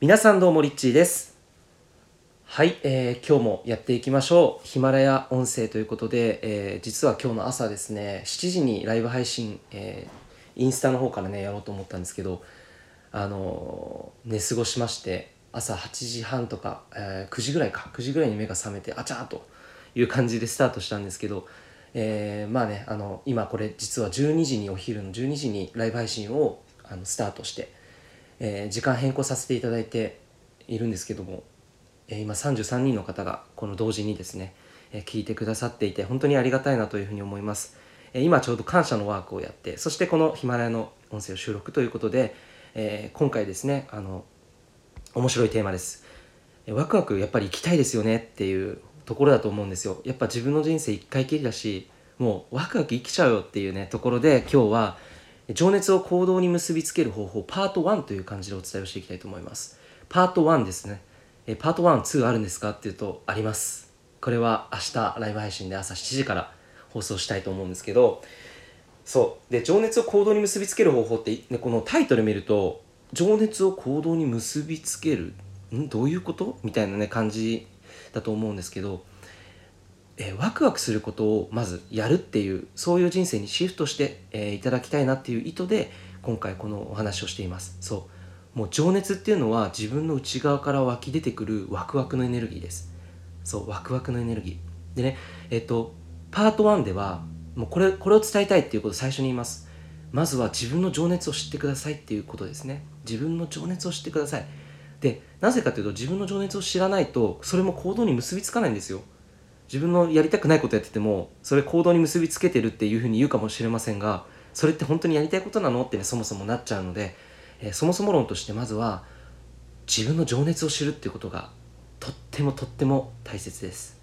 皆さんどうもリッチーです。はい、えー今日もやっていきましょう。ヒマラヤ音声ということで、えー実は今日の朝ですね7時にライブ配信、えーインスタの方からねやろうと思ったんですけどあのー寝過ごしまして朝8時半とか、えー9時ぐらいか9時ぐらいに目が覚めてあちゃーという感じでスタートしたんですけど、えーまあねあの今これ実は12時にお昼の12時にライブ配信をあのスタートして、えー時間変更させていただいているんですけども、えー今33人の方がこの同時にですね、えー聞いてくださっていて本当にありがたいなというふうに思います、えー今ちょうど感謝のワークをやってそしてこのヒマラヤの音声を収録ということで、えー今回ですねあの面白いテーマです。えーワクワクやっぱり生きたいですよねっていうところだと思うんですよ。やっぱ自分の人生一回きりだしもうワクワク生きちゃうよっていうねところで今日は情熱を行動に結びつける方法パート1という感じでお伝えをしていきたいと思います。パート1ですね。えパート12あるんですか？っていうとあります。これは明日ライブ配信で朝7時から放送したいと思うんですけどそう。で情熱を行動に結びつける方法って、ね、このタイトル見ると情熱を行動に結びつけるん？どういうこと？みたいなね感じだと思うんですけど、えーワクワクすることをまずやるっていうそういう人生にシフトして、えーいただきたいなっていう意図で今回このお話をしています。そう。もう情熱っていうのは自分の内側から湧き出てくるワクワクのエネルギーです。そうワクワクのエネルギー。でねえっとパート1ではもうこれこれを伝えたいっていうことを最初に言います。まずは自分の情熱を知ってくださいっていうことですね。自分の情熱を知ってください。でなぜかというと自分の情熱を知らないとそれも行動に結びつかないんですよ。自分のやりたくないことやっててもそれ行動に結びつけてるっていうふうに言うかもしれませんがそれって本当にやりたいことなのってねそもそもなっちゃうので、えーそもそも論としてまずは自分の情熱を知るっていうことがとってもとっても大切です。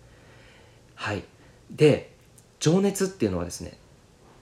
はい。で情熱っていうのはですね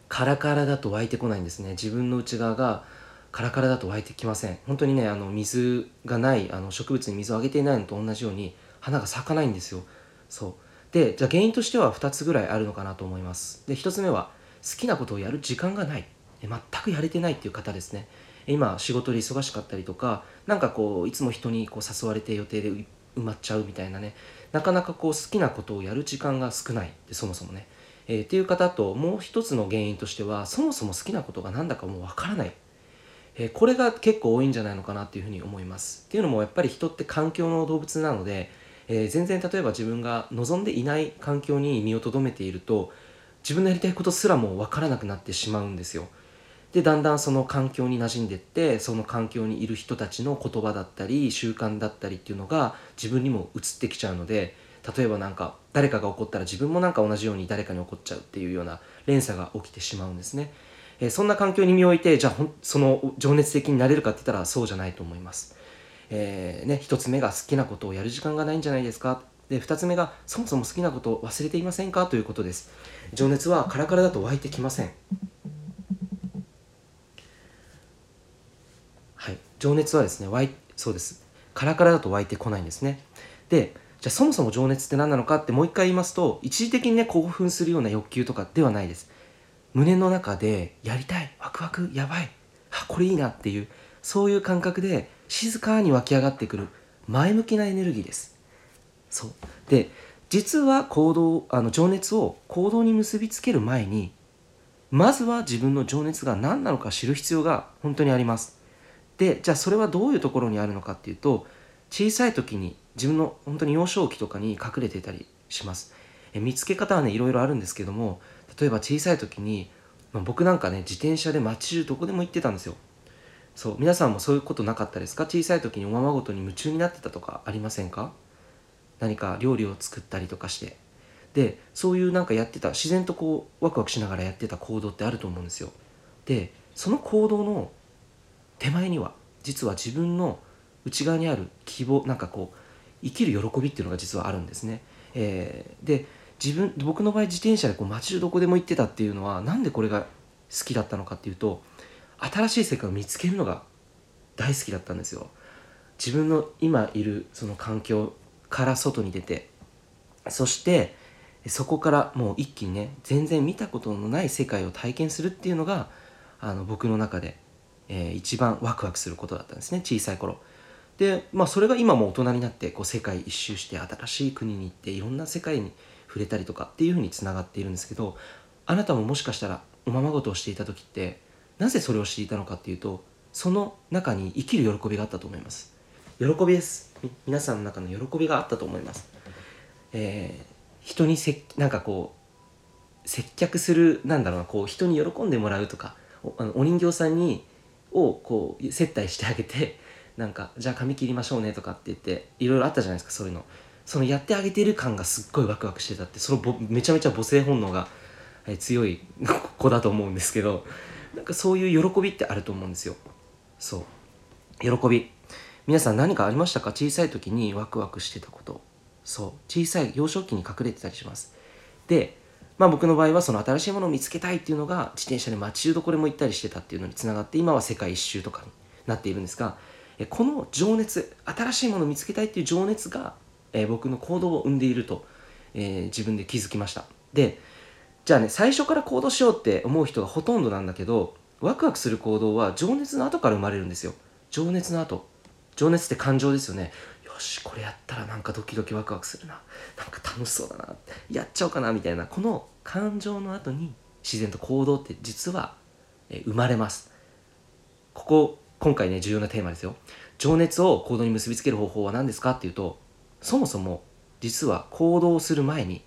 カラカラだと湧いてこないんですね。自分の内側がカラカラだと湧いてきません。本当にねあの水がないあの植物に水をあげていないのと同じように花が咲かないんですよ。そう。でじゃあ原因としては2つぐらいあるのかなと思います。で1つ目は好きなことをやる時間がない。全くやれてないっていう方ですね。今仕事で忙しかったりとかなんかこういつも人にこう誘われて予定で埋まっちゃうみたいなね。なかなかこう好きなことをやる時間が少ない。でそもそもね、えーっていう方ともう一つの原因としてはそもそも好きなことが何だかもうわからない。えーこれが結構多いんじゃないのかなっていうふうに思います。っていうのもやっぱり人って環境の動物なので、えー全然例えば自分が望んでいない環境に身をとどめていると自分のやりたいことすらも分からなくなってしまうんですよ。でだんだんその環境に馴染んでってその環境にいる人たちの言葉だったり習慣だったりっていうのが自分にも移ってきちゃうので例えばなんか誰かが怒ったら自分もなんか同じように誰かに怒っちゃうっていうような連鎖が起きてしまうんですね、えーそんな環境に身を置いてじゃあその情熱的になれるかって言ったらそうじゃないと思います。えーね、1つ目が好きなことをやる時間がないんじゃないですか。で2つ目がそもそも好きなことを忘れていませんか？ということです。情熱はカラカラだと湧いてきません。はい。情熱はですね湧いそうです。カラカラだと湧いてこないんですね。でじゃあそもそも情熱って何なのか？ってもう一回言いますと一時的にね興奮するような欲求とかではないです。胸の中でやりたい。ワクワク。やばい。あこれいいなっていうそういう感覚で静かに湧き上がってくる前向きなエネルギーです。そう。で実は行動あの情熱を行動に結びつける前にまずは自分の情熱が何なのか知る必要が本当にあります。でじゃあそれはどういうところにあるのかっていうと小さい時に自分の本当に幼少期とかに隠れていたりします。え見つけ方はねいろいろあるんですけども例えば小さい時に、まあ僕なんかね自転車で街中どこでも行ってたんですよ。そう皆さんもそういうことなかったですか？小さい時におままごとに夢中になってたとかありませんか？何か料理を作ったりとかして。でそういうなんかやってた自然とこうワクワクしながらやってた行動ってあると思うんですよ。でその行動の手前には実は自分の内側にある希望なんかこう生きる喜びっていうのが実はあるんですね、えーで自分僕の場合自転車でこう街中どこでも行ってたっていうのはなんでこれが好きだったのかっていうと新しい世界を見つけるのが大好きだったんですよ。自分の今いるその環境から外に出てそしてそこからもう一気にね全然見たことのない世界を体験するっていうのがあの僕の中で、えー一番ワクワクすることだったんですね。小さい頃。でまあそれが今も大人になってこう世界一周して新しい国に行っていろんな世界に触れたりとかっていうふうにつながっているんですけどあなたももしかしたらおままごとをしていた時ってなぜそれをしていたのかっていうとその中に生きる喜びがあったと思います。喜びです。皆さんの中の喜びがあったと思います。えー、人にせなんかこう接客するなんだろうなこう人に喜んでもらうとかおあのお人形さんにをこう接待してあげて なんかじゃあ髪切りましょうねとかって言っていろいろあったじゃないですかそういうの。そのやってあげてる感がすっごいワクワクしてたってそのぼめちゃめちゃ母性本能が、え強い 子だと思うんですけどなんかそういう喜びってあると思うんですよ。そう。喜び。皆さん何かありましたか？小さい時にワクワクしてたこと。そう。小さい幼少期に隠れてたりします。でまあ僕の場合はその新しいものを見つけたいっていうのが自転車で街中どこでも行ったりしてたっていうのにつながって今は世界一周とかになっているんですがこの情熱新しいものを見つけたいっていう情熱が、え、僕の行動を生んでいると、え、自分で気づきました。でじゃあね最初から行動しようって思う人がほとんどなんだけどワクワクする行動は情熱の後から生まれるんですよ。情熱の後。情熱って感情ですよね。よしこれやったらなんかドキドキワクワクするな。なんか楽しそうだな。やっちゃおうかなみたいな。この感情の後に自然と行動って実は、生まれます。ここ今回ね重要なテーマですよ。情熱を行動に結びつける方法は何ですかっていうとそもそも実は行動する前に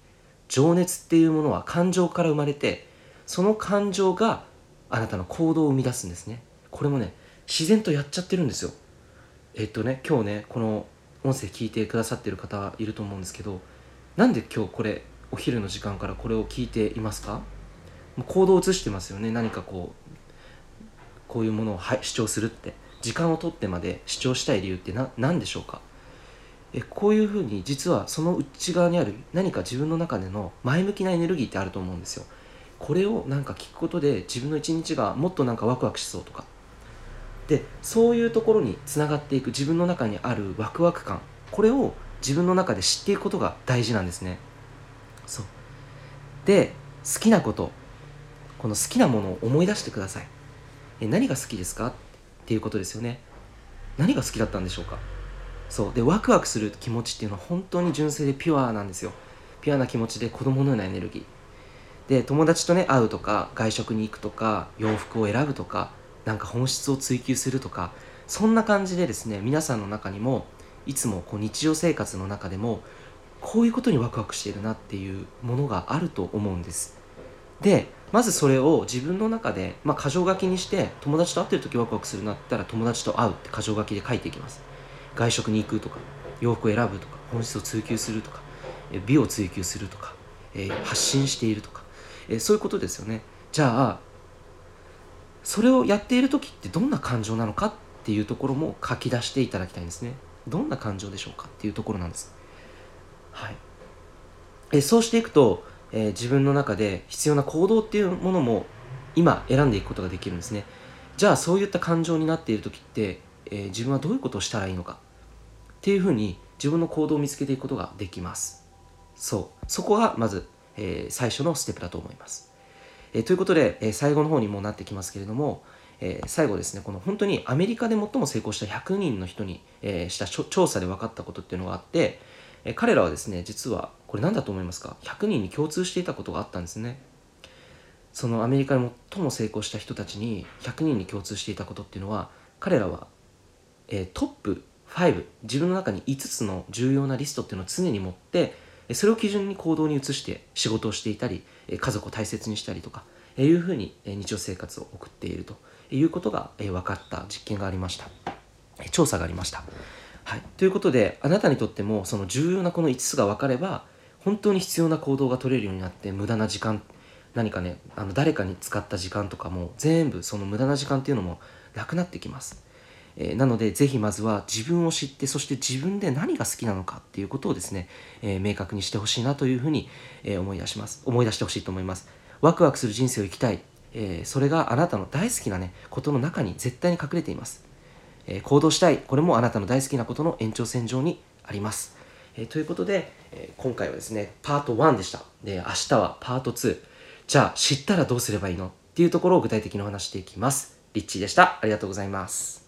情熱っていうものは感情から生まれてその感情があなたの行動を生み出すんですね。これもね自然とやっちゃってるんですよ。えっとね今日ねこの音声聞いてくださってる方いると思うんですけどなんで今日これお昼の時間からこれを聞いていますか？行動を移してますよね。何かこうこういうものを主張するって。時間を取ってまで主張したい理由って何でしょうか？えこういうふうに実はその内側にある何か自分の中での前向きなエネルギーってあると思うんですよ。これをなんか聞くことで自分の一日がもっとなんかワクワクしそうとか。でそういうところにつながっていく自分の中にあるワクワク感。これを自分の中で知っていくことが大事なんですね。そう。で好きなこと。この好きなものを思い出してください。え何が好きですか？っていうことですよね。何が好きだったんでしょうか？そう。でワクワクする気持ちっていうのは本当に純粋でピュアなんですよ。ピュアな気持ちで子供のようなエネルギー。で友達とね会うとか外食に行くとか洋服を選ぶとかなんか本質を追求するとかそんな感じでですね皆さんの中にもいつもこう日常生活の中でもこういうことにワクワクしているなっていうものがあると思うんです。でまずそれを自分の中で、まあ、箇条書きにして友達と会ってる時ワクワクするなったら友達と会うって箇条書きで書いていきます。外食に行くとか洋服を選ぶとか本質を追求するとか美を追求するとか、発信しているとか、そういうことですよね。じゃあそれをやっている時ってどんな感情なのかっていうところも書き出していただきたいんですね。どんな感情でしょうかっていうところなんです。はい。えそうしていくとえー、自分の中で必要な行動っていうものも今選んでいくことができるんですね。じゃあそういった感情になっている時って、えー、自分はどういうことをしたらいいのかっていうふうに自分の行動を見つけていくことができます。そう。そこがまず、えー、最初のステップだと思います、えということで、え最後の方にもなってきますけれども、え最後ですねこの本当にアメリカで最も成功した100人の人に、えした調査で分かったことっていうのがあって、え彼らはですね実はこれ何だと思いますか？100人に共通していたことがあったんですね。そのアメリカで最も成功した人たちに100人に共通していたことっていうのは彼らは、え、トップ5自分の中に5つの重要なリストっていうのを常に持ってそれを基準に行動に移して仕事をしていたり家族を大切にしたりとかいうふうに日常生活を送っているということが分かった実験がありました。調査がありました。はい、ということであなたにとってもその重要なこの5つが分かれば本当に必要な行動が取れるようになって無駄な時間何かねあの誰かに使った時間とかも全部その無駄な時間っていうのもなくなってきます、えー、なのでぜひまずは自分を知ってそして自分で何が好きなのかっていうことをですね、えー、明確にしてほしいなというふうに、えー、思い出します。思い出してほしいと思います。ワクワクする人生を生きたい、えそれがあなたの大好きなねことの中に絶対に隠れています。え行動したい。これもあなたの大好きなことの延長線上にあります、えということで、え今回はですねパート1でした。で明日はパート2じゃあ知ったらどうすればいいの？っていうところを具体的にお話していきます。リッチーでした。ありがとうございます。